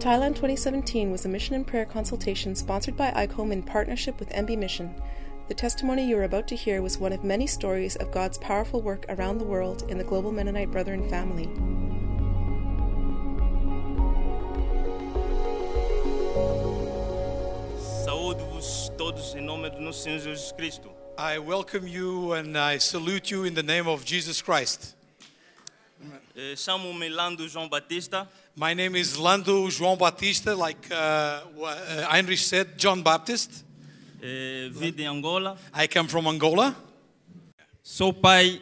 Thailand 2017 was a mission and prayer consultation sponsored by ICOM in partnership with MB Mission. The testimony you are about to hear was one of many stories of God's powerful work around the world in the Global Mennonite Brethren family. Saúdo-vos todos em nome do nosso Senhor Jesus Cristo. I welcome you and I salute you in the name of Jesus Christ. Eh, Chamo-me Lando João Batista, My name is Lando João Batista, like uh, uh, Heinrich said, John Baptist. eh, vivo em Angola. I come from Angola. Sou pai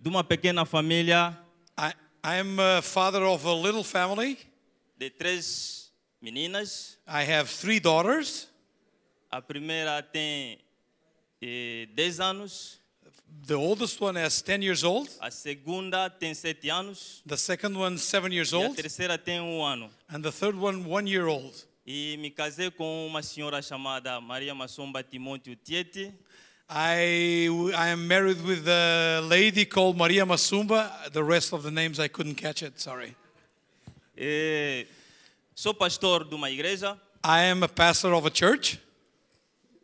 de uma pequena família I, I am a father of a little family. de três meninas. I have three daughters. A primeira tem eh, 10 anos, The oldest one is 10 years old. a segunda tem 7 anos The second one, seven years e a old. terceira tem um ano. And the third one, one year old. E me casei com uma senhora chamada Maria Massomba Timóteo Tiete. I, I am married with a lady called Maria Masumba. The rest of the names I couldn't catch it, sorry. Eh, sou pastor de uma igreja, I am a pastor of a church,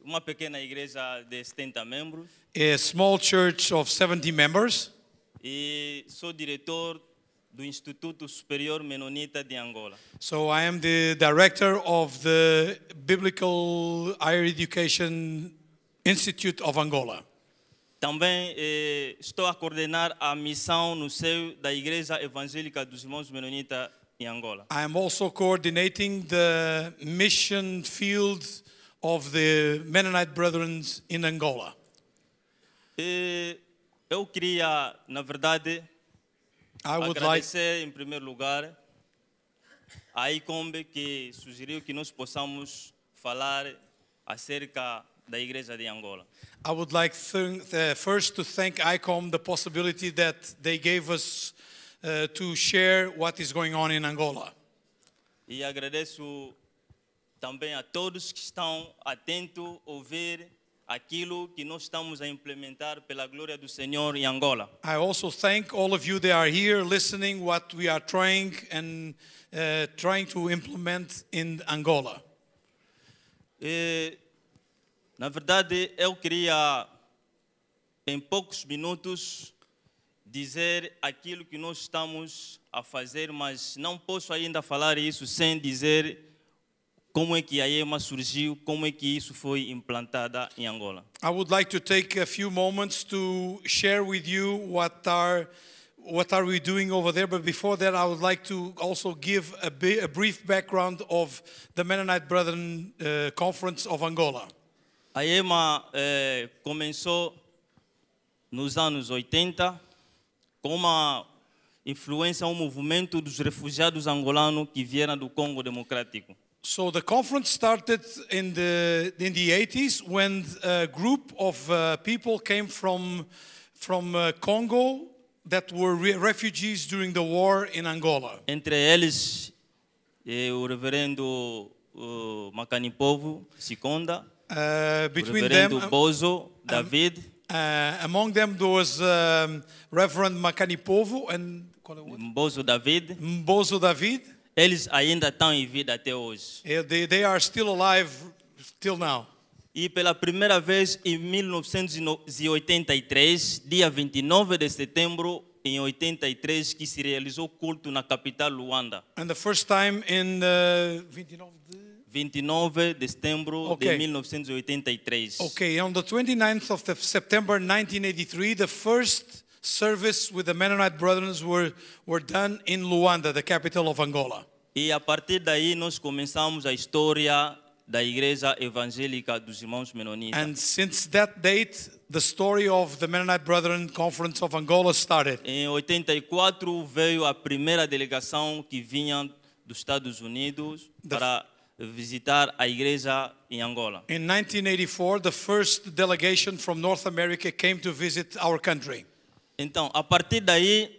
uma pequena igreja de 70 membros. A small church of 70 members. e sou diretor do Instituto Superior Menonita de Angola. So I am the director of the Biblical Higher Education Institute of Angola. Também eh, estou a coordenar a missão no seio da Igreja Evangélica dos Irmãos Menonitas em Angola. I am also coordinating the mission field of the Mennonite Brethren in Angola. E eu queria, na verdade, I would like agradecer em primeiro lugar a ICOMB que sugeriu que nós possamos falar acerca da Igreja de Angola. I would like uh, first to thank ICOM the possibility that they gave us uh, to share what is going on in Angola. E agradeço também a todos que estão atentos a ouvir aquilo que nós estamos a implementar pela glória do Senhor em Angola. I also thank all of you that are here listening what we are trying and uh, trying to implement in Angola. E, na verdade, eu queria, em poucos minutos, dizer aquilo que nós estamos a fazer, mas não posso ainda falar isso sem dizer como é que a EMA surgiu, como é que isso foi implantada em Angola. I would like to take a few moments to share with you what are what are we doing over there. But before that, I would like to also give a, bi- a brief background of the Mennonite Brethren uh, Conference of Angola. A EMA eh, começou nos anos 80 com uma influência, um movimento dos refugiados angolanos que vieram do Congo Democrático. So the conference started in the in the 80s when a group of uh, people came from from uh, Congo that were re- refugees during the war in Angola. Entre eles, eh, o reverendo uh, Macani Povo Siconda, Uh, o between them, reverendo Bozo David, uh, among them there was um, Reverend Makani Povo and Bozo David, Mbozo David. Eles ainda estão em vida até hoje. Uh, They, they are still alive till now. E pela primeira vez em 1983, dia 29 de setembro em 83, que se realizou culto na capital Luanda. And the first time in uh, 29 de- 29 de setembro Ok. de 1983. Okay, on the 29th of September 1983, the first service with the Mennonite Brethren were, were done in Luanda, the capital of Angola. E a partir daí nós começamos a história da Igreja Evangélica dos Irmãos Menonitas. And since that date, the story of the Mennonite Brethren Conference of Angola started. Em 84 veio a primeira delegação que vinha dos Estados Unidos Da- para visitar a igreja em Angola. In 1984, the first delegation from North America came to visit our country. Então, a partir daí,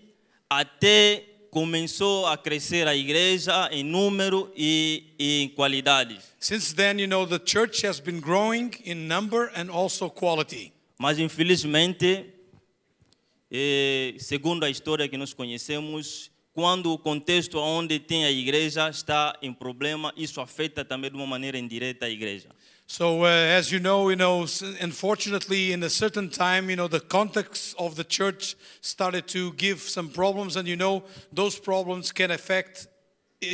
até começou a crescer a igreja em número e, e em qualidade. Since then, you know, the church has been growing in number and also quality. Mas, infelizmente, eh, segundo a história que nós conhecemos, quando o contexto onde tem a igreja está em problema, isso afeta também de uma maneira indireta a igreja. So, uh, as you know, you know, unfortunately, in a certain time, you know, the context of the church started to give some problems, and you know, those problems can affect uh,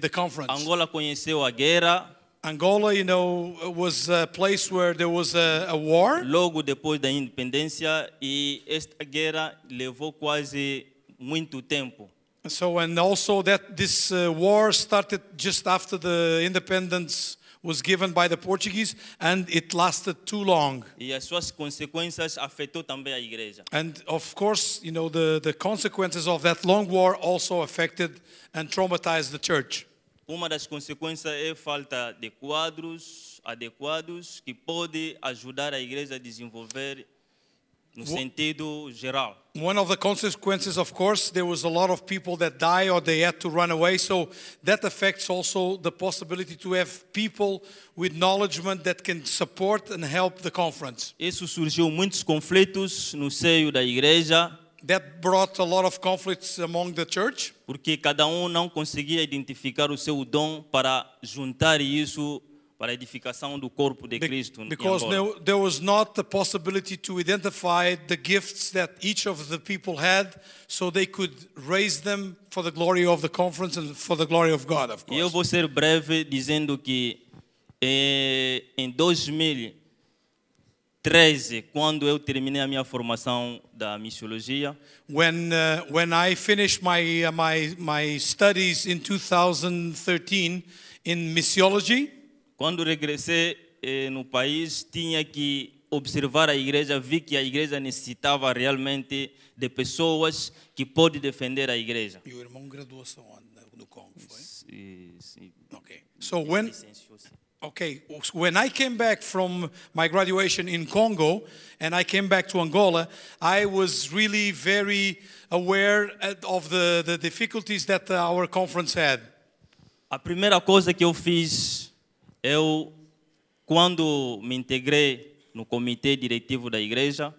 the conference. Angola conheceu a guerra Angola, you know, was a place where there was a, a war. logo depois da independência e esta guerra levou quase muito tempo. So, and also that this uh, war started just after the independence was given by the Portuguese, and it lasted too long. E as suas consequências afetou também a igreja. And of course, you know, the, the consequences of that long war also affected and traumatized the church. Uma das consequências é falta de quadros adequados que pode ajudar a igreja a desenvolver no sentido geral. One of the consequences, of course, there was a lot of people that die or they had to run away. So that affects also the possibility to have people with knowledgement that can support and help the conference. Isso surgiu muitos conflitos no seio da igreja, That brought a lot of conflicts among the church porque cada um não conseguia identificar o seu dom para juntar isso para a edificação do corpo de Cristo. because there, there was not the possibility to identify the gifts that each of the people had so they could raise them for the glory of the conference and for the glory of God, of E eu course. vou ser breve dizendo que eh, em 2013, quando eu terminei a minha formação da missiologia, When, uh, when I finished my, uh, my, my studies in 2013 in missiology, quando regressei eh, no país, tinha que observar a igreja, vi que a igreja necessitava realmente de pessoas que podem defender a igreja. Your irmão graduação no Congo, foi? E- e- Okay. So when. Okay, when I came back from my graduation in Congo and I came back to Angola, I was really very aware of the, the difficulties that our conference had. A primeira coisa que eu fiz, eu, quando me integrei no comitê diretivo da igreja,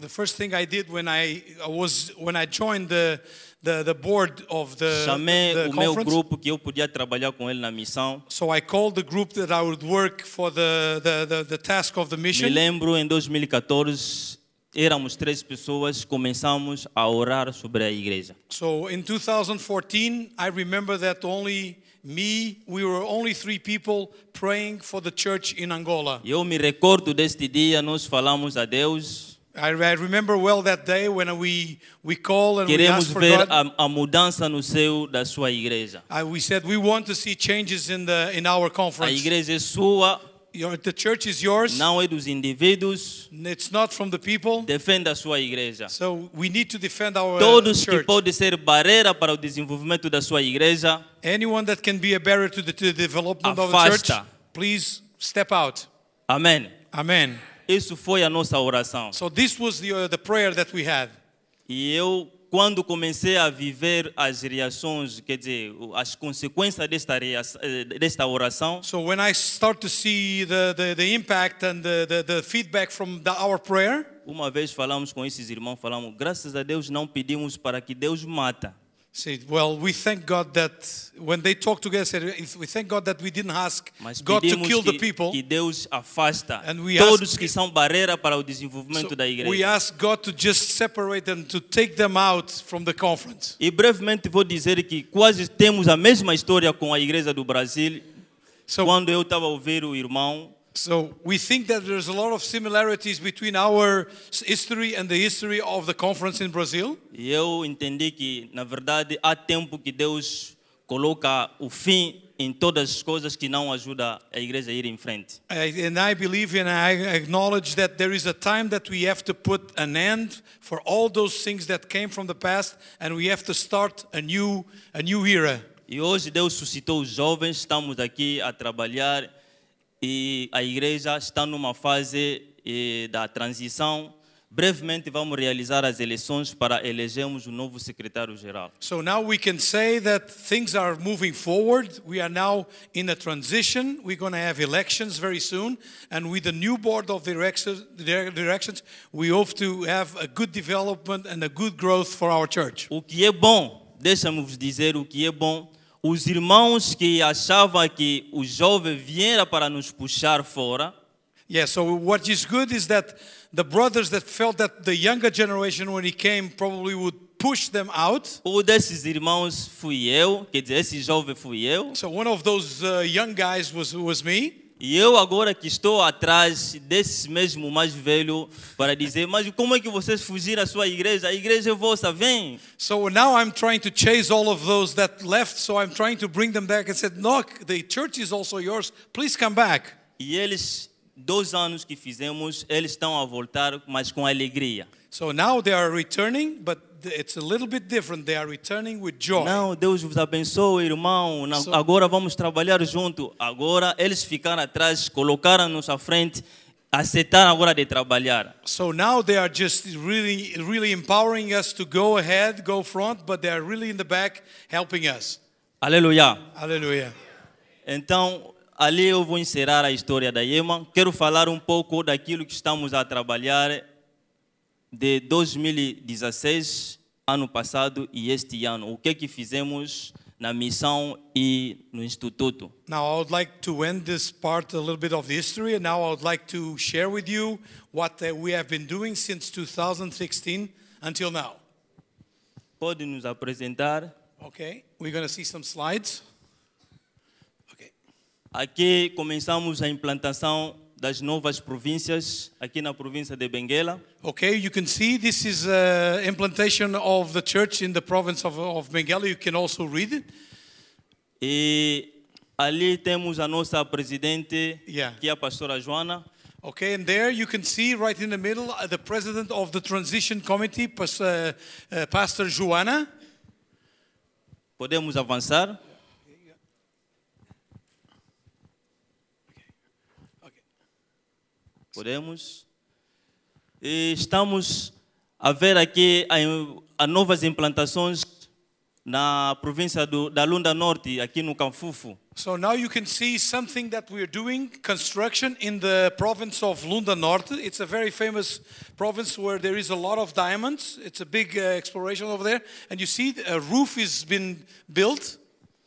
The first thing I did when I was when I joined the the, the board of the, chamei the o meu conference, grupo que eu podia trabalhar com ele na missão. so I called the group that I would work for the, the, the, the task of the Me mission. lembro, em 2014, éramos três pessoas, começamos a orar sobre a igreja. So in 2014, I remember that only me, we were only three people praying for the church in Angola. Eu me recordo deste dia, nós falamos a Deus, I, I remember well that day when we, we call and we queremos ask for ver God. a, a mudança no da sua igreja. I, we said we want to see changes in, the, in our A conference. igreja é sua, Your, the church is yours. não é dos indivíduos. It's not from the people. Defenda a sua igreja. So we need to defend our uh, Todos que church. podem ser barreira para o desenvolvimento da sua igreja, Anyone that can be a barrier to the, to the development of the church, Afasta. please step out. amém. Amen. Isso foi a nossa oração. So this was the, uh, the prayer that we had. E eu, quando comecei a viver as reações, quer dizer, as consequências desta, rea- eh, desta oração, So when I start to see the, the, the impact and the, the, the feedback from the, our prayer, uma vez falamos com esses irmãos, falamos, graças a Deus não pedimos para que Deus mata. See, well, we thank God that when they talk together, said, we thank God that we didn't ask Mas God to kill the que, people. que Deus afasta And we todos ask- que são barreira para o desenvolvimento So da we igreja. ask God to just separate them, to take them out from the conference. E brevemente vou dizer que quase temos a mesma história com a igreja do Brasil. So, Quando eu estava a ouvir o irmão, so we think that there's a lot of similarities between our history and the history of the conference in Brazil. e eu entendi que, na verdade, há tempo que Deus coloca o fim em todas as coisas que não ajudam a igreja a ir em frente. And I believe and I acknowledge that there is a time that we have to put an end for all those things that came from the past, and we have to start a new, a new era. E hoje Deus suscitou os jovens, estamos aqui a trabalhar e a igreja está numa fase eh, da transição. Brevemente vamos realizar as eleições para elegermos o novo secretário-geral. So now we can say that things are moving forward. We are now in a transition. We're going to have elections very soon, and with the new board of directions, directions, we hope to have a good development and a good growth for our church. O que é bom deixa-me vos dizer o que é bom. Os irmãos que achavam que o jovem viera para nos puxar fora, Yeah, so what is good is that the brothers that felt that the younger generation, when he came, probably would push them out. um desses irmãos fui eu, quer dizer, esse jovem fui eu. So one of those uh, young guys was, was me. E eu agora que estou atrás desse mesmo mais velho para dizer, mas como é que vocês fugiram à sua igreja? A igreja é vossa, vem. So now I'm trying to chase all of those that left. So I'm trying to bring them back and said, Look, the church is also yours. Please come back. E eles, dois anos que fizemos, eles estão a voltar, mas com alegria. So now they are returning, but it's a little bit different. They are returning with joy. Não, Deus vos abençoe, irmão. Na- So- Agora vamos trabalhar junto. Agora eles ficaram atrás, colocaram-nos à frente, aceitaram agora de trabalhar. So now they are just really, really empowering us to go ahead, go front, but they are really in the back helping us. Aleluia. Hallelujah. Então, ali eu vou encerrar a história da Yema. Quero falar um pouco daquilo que estamos a trabalhar de 2016, ano passado e este ano. O que que fizemos na missão e no instituto. Now, I would like to end this part a little bit of the history, and now I would like to share with you what uh, we have been doing since 2016 until now. Pode nos apresentar. Okay, we're going to see some slides. Okay. Aqui começamos a implantação das novas províncias, aqui na província de Benguela. Okay, you can see this is uh, implantation of the church in the province of, of Bengali. You can also read it. E ali temos a nossa presidente, Yeah. que é a pastora Joana. Okay, and there you can see right in the middle uh, the president of the transition committee, uh, uh, Pastor Joanna. Podemos avançar. Podemos. E estamos a ver aqui a, novas implantações na província do, da Lunda Norte, aqui no Canfufo. So now you can see something that we're doing construction in the province of Lunda Norte. It's a very famous province where there is a lot of diamonds. It's a big uh, exploration over there. And you see a roof has been built.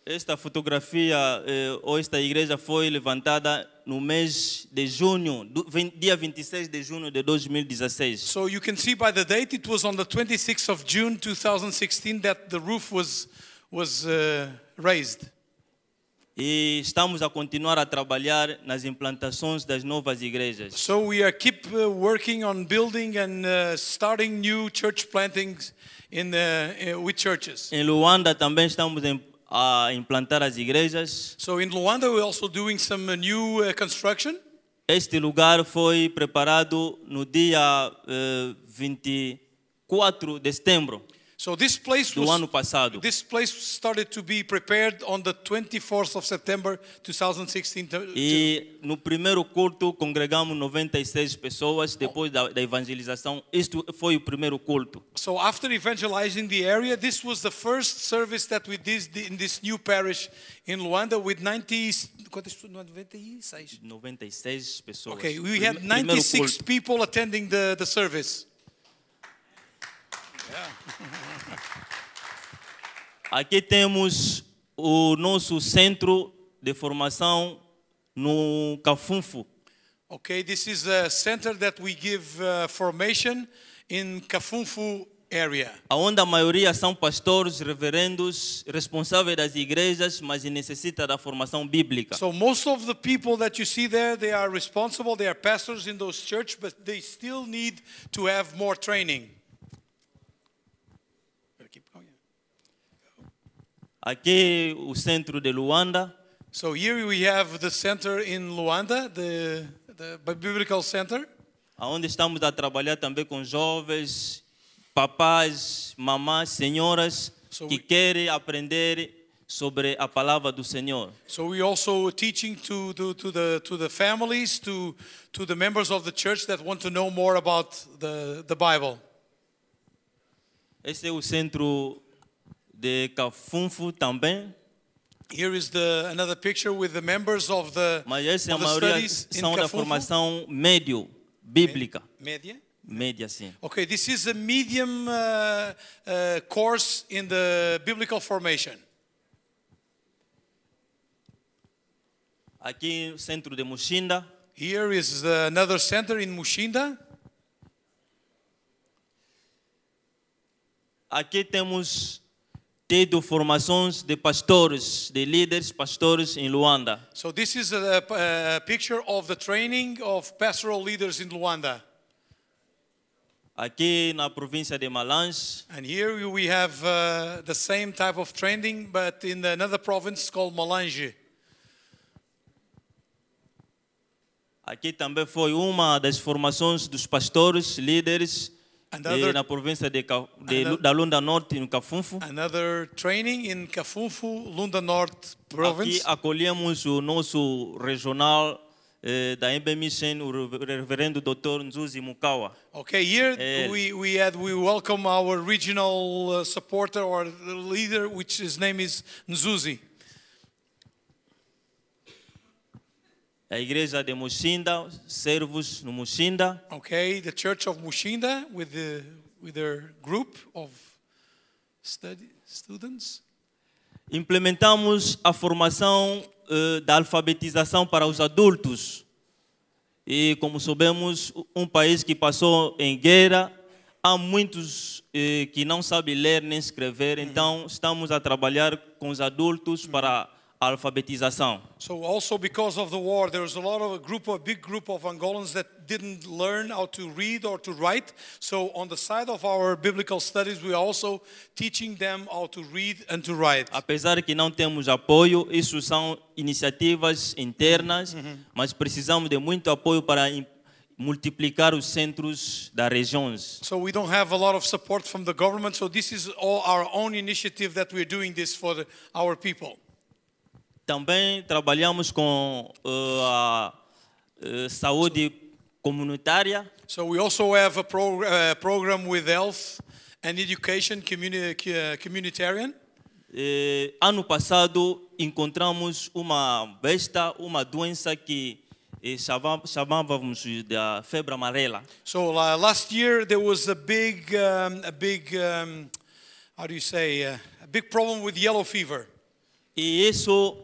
Esta fotografia eh, ou esta igreja foi levantada no mês de junho, do, dia 26 de junho de 2016. So you can see by the date, it was on the 26th of June 2016 that the roof was, was uh, raised. E estamos a continuar a trabalhar nas implantações das novas igrejas. So we are keep uh, working on building and uh, starting new church plantings in, uh, uh, with churches. Em Luanda também estamos em- a implantar as igrejas. So in Luanda, we're also doing some uh, new uh, construction. Este lugar foi preparado no dia eh, 24 de setembro So this place do ano was passado. this place started to be prepared on the 24th of September 2016. to- to- E no primeiro culto congregamos 96 pessoas depois da, da evangelização. Isto foi o primeiro culto. So after evangelizing the area, this was the first service that we did in this new parish in Luanda with 90 quantas pessoas? 96. 96 pessoas. Okay, we had 96 people attending the, the service. Aqui temos o nosso centro de formação no Cafunfo. Okay, this is a center that we give uh, formation in Kafunfu area. onde a maioria são pastores, reverendos, responsáveis das igrejas, mas necessita da formação bíblica. So most of the people that you see there, they are responsible, they are pastors in those church, but they still need to have more training. Gotta keep going. Aqui o centro de Luanda, So here we have the center in Luanda, the, the biblical center. onde estamos a trabalhar também com jovens, papás, mamás, senhoras So que we- querem aprender sobre a palavra do Senhor. So we also teaching to, to, to, the, to the families, to, to the members of the church that want to know more about the, the Bible. Esse é o centro de Cafunfo também, Here is the, another picture with the members of the, mas essa é a maioria studies in são da Kafunfu. formação médio bíblica. Media? média assim. Okay, this is a medium uh, uh, course in the biblical formation. Aqui, centro de Mushinda. Here is another center in Mushinda. aqui temos tido formações de pastores, de líderes pastores em Luanda. So this is a, a picture of the training of pastoral leaders in Luanda. Aqui na província de Malange, And here we have uh, the same type of training, but in another province called Malange. aqui também foi uma das formações dos pastores, líderes Another- eh, na província de, de Another- da Lunda Norte, no Cafunfo. Another training in Kafunfu, Lunda North province. Aqui acolhemos o nosso regional eh, da MB Mission, o rever- reverendo Dr. Nzuzi Mukawa. Okay, here Eh, we, we had we welcome our regional uh, supporter or leader, which his name is Nzuzi. A igreja de Muxinda, servos no Muxinda. Okay, the Church of Mushinda with the with their group of study students. Implementamos a formação eh, da alfabetização para os adultos. E como sabemos, um país que passou em guerra, há muitos eh, que não sabem ler nem escrever, então estamos a trabalhar com os adultos para a alfabetização. So also because of the war, there was a lot of a group, a big group of Angolans that didn't learn how to read or to write. So on the side of our biblical studies, we are also teaching them how to read and to write. Apesar que não temos apoio, isso são iniciativas internas, mas precisamos de muito apoio para multiplicar os centros das regiões. So we don't have a lot of support from the government. So this is all our own initiative that we're doing this for the, our people. Também trabalhamos com eh, a eh, saúde comunitária. So we also have a pro, uh, program with health and education communi- uh, communitarian. Eh, ano passado encontramos uma besta, uma doença que chama- chamávamos da febre amarela. So uh, last year there was a big, um, a big, um, how do you say, uh, a big problem with yellow fever. E isso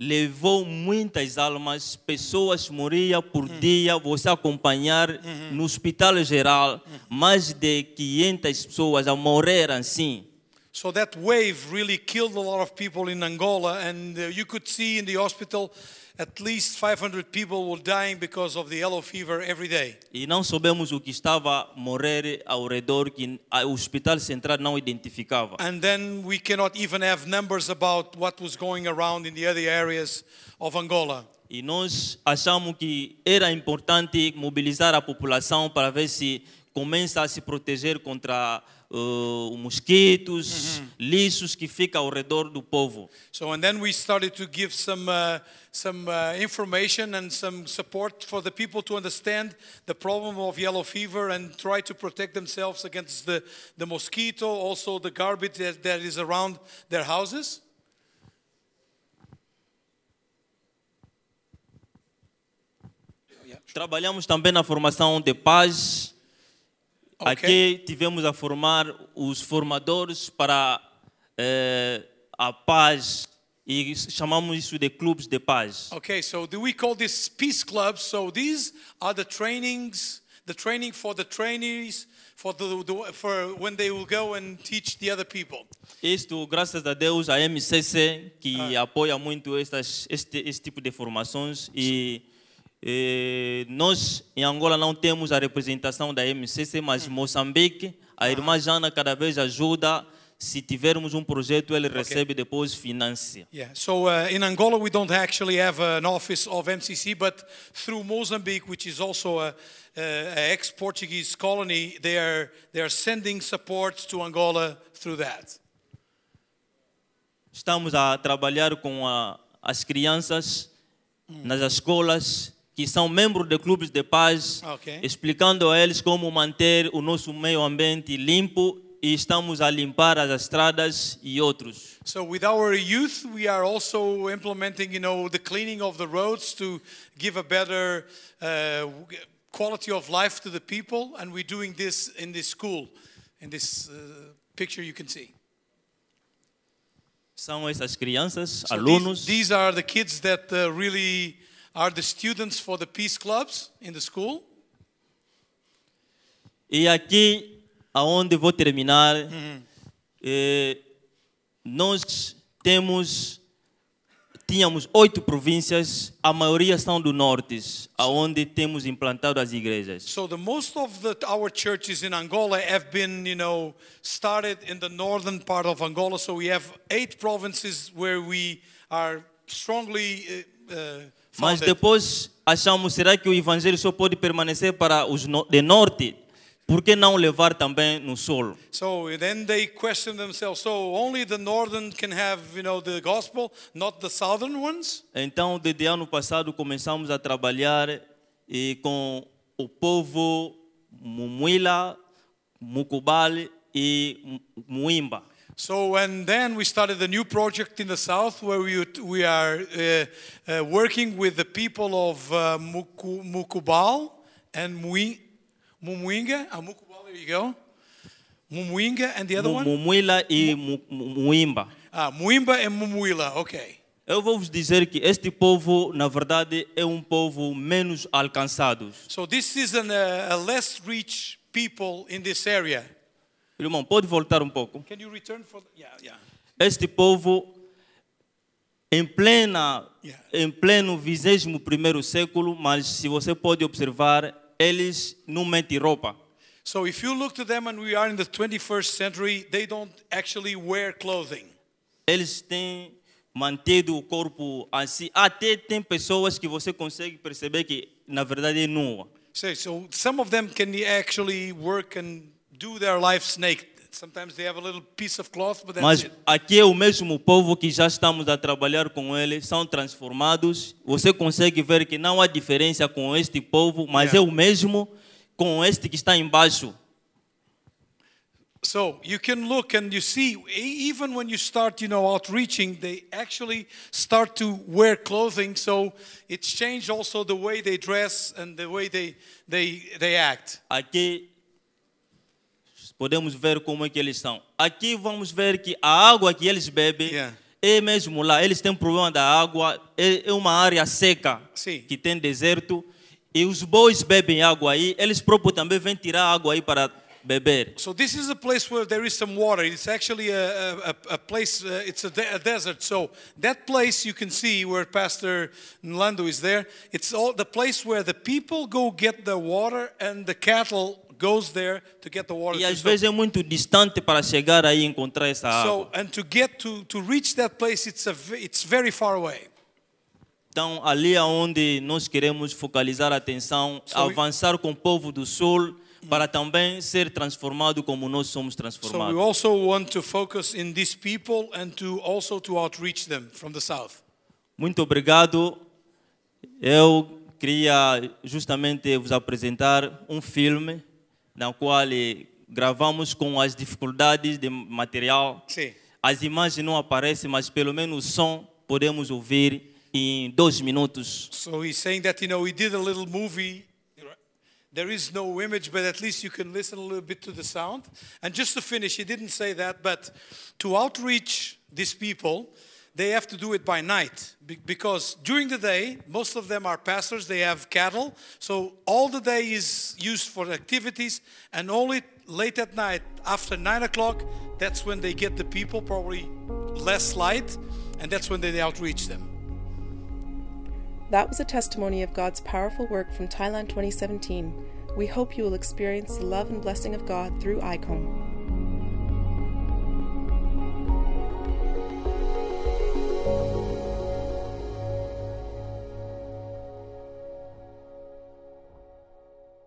levou muitas almas, pessoas morriam por dia, você acompanhar no hospital geral, mais de 500 pessoas a morrer assim. So that wave really killed a lot of people in Angola, and uh, you could see in the hospital at least 500 people were dying because of the yellow fever every day. E não sabemos o que estava a morrer ao redor, que a- o hospital central não identificava. And then we cannot even have numbers about what was going around in the other areas of Angola. E nós achamos que era importante mobilizar a população para ver se começa a se proteger contra uh, mosquitos, lixos que ficam ao redor do povo. So, and then we started to give some, uh, some uh, information and some support for the people to understand the problem of yellow fever and try to protect themselves against the, the mosquito, also the garbage that, that is around their houses. Trabalhamos também na formação de paz. Ok. Aqui tivemos a formar os formadores para eh, a paz e chamamos isso de clubes de paz. Okay, so do we call this peace clubs? So these are the trainings, the training for the trainees, for the, the for when they will go and teach the other people. Isto, graças a Deus, a MCC que apoia muito estas, este, este tipo de formações e nós em Angola não temos a representação da MCC, mas Moçambique, a irmã Jana cada vez ajuda. Se tivermos um projeto, ele recebe depois financia. Yeah. So uh, in Angola, we don't actually have an office of MCC, but through Mozambique, which is also a, a, a ex-Portuguese colony, they are they are sending support to Angola through that. Estamos a trabalhar com a- as crianças nas escolas que são membros de clubes de paz, Ok. explicando a eles como manter o nosso meio ambiente limpo e estamos a limpar as estradas e outros. So with our youth, we are also implementing, you know, the cleaning of the roads to give a better uh, quality of life to the people, and we're doing this in this school, in this uh, picture you can see. São essas crianças, So alunos, these, these are the kids that uh, really are the students for the peace clubs in the school. E aqui, aonde vou terminar, eh, nós temos, tínhamos oito províncias, a maioria são do norte, aonde temos implantado as igrejas. So the most of the, our churches in Angola have been, you know, started in the northern part of Angola. So we have eight provinces where we are strongly uh, uh, Mas depois achamos, será que o evangelho só pode permanecer para os no, de norte? Por que não levar também no sul? So then they question themselves. So only the northern can have, you know, the gospel, not the southern ones. Então, desde ano passado, começamos a trabalhar eh, com o povo Mumuila, Mucubal e Mu- Muimba. So and then we started a new project in the south where we we are uh, uh, working with the people of uh, Muku, Mukubal and Mui, Mumuinga. Uh, Mukubal, there you go. Mumuinga and the other one. Mumuila e Mu- Mu- Muimba. Ah, Muimba and Mumuila. Okay. Eu vou vos dizer que este povo, na verdade, é um povo menos alcançado. So this is an, uh, a less rich people in this area. Irmão, pode voltar um pouco? Can you return for? Yeah, yeah. Este povo, em plena, Yeah. em pleno 21 século, mas se você pode observar, eles não metem roupa. So if you look to them and we are in the 21st century, they don't actually wear clothing. Eles têm mantido o corpo assim. Até tem pessoas que você consegue perceber que, na verdade, é nua. So, so some of them can actually work and do their lives naked. Sometimes they have a little piece of cloth, but that's Mas aqui é o mesmo povo que já estamos a trabalhar com eles, são transformados. Você consegue ver que não há diferença com este povo, mas Yeah. é o mesmo com este que está embaixo. So you can look and you see, even when you start, you know, outreaching, they actually start to wear clothing. So it's changed also the way they dress and the way they they they act. Aqui podemos ver como é que eles são. Aqui vamos ver que a água que eles bebem Yeah. é mesmo lá. Eles têm problema da água, é é uma área seca Sim. que tem deserto. E os bois bebem água aí, eles próprios também vêm tirar água aí para beber. So this is a place where there is some water. It's actually a, a, a- a place. Uh, it's a, de- a desert. So that place you can see where Pastor Nlando is there. It's all the place where the people go get the water and the cattle goes there to get the water. E às So- vezes é muito distante para chegar aí e encontrar essa So, água. and to get to, to reach that place, it's, a, it's very far away. Então, ali é onde nós queremos focalizar a atenção, So we- avançar com o povo do sul, para também ser transformado como nós somos So we transformados. also want to focus in these people and to also to outreach them from the south. Muito obrigado. Eu queria justamente vos apresentar um filme na qual eh, gravamos com as dificuldades de material. Sim. As imagens não aparecem, mas pelo menos o som podemos ouvir em dois minutos. So he's saying that, you know, we did a little movie. There is no image, but at least you can listen a little bit to the sound. And just to finish, he didn't say that, but to outreach these people, they have to do it by night. Because during the day, most of them are pastors, they have cattle. So all the day is used for activities, and only late at night, after nine o'clock, that's when they get the people, probably less light, and that's when they outreach them. That was a testimony of God's powerful work from Thailand 2017. We hope you will experience the love and blessing of God through ICOM. Bye.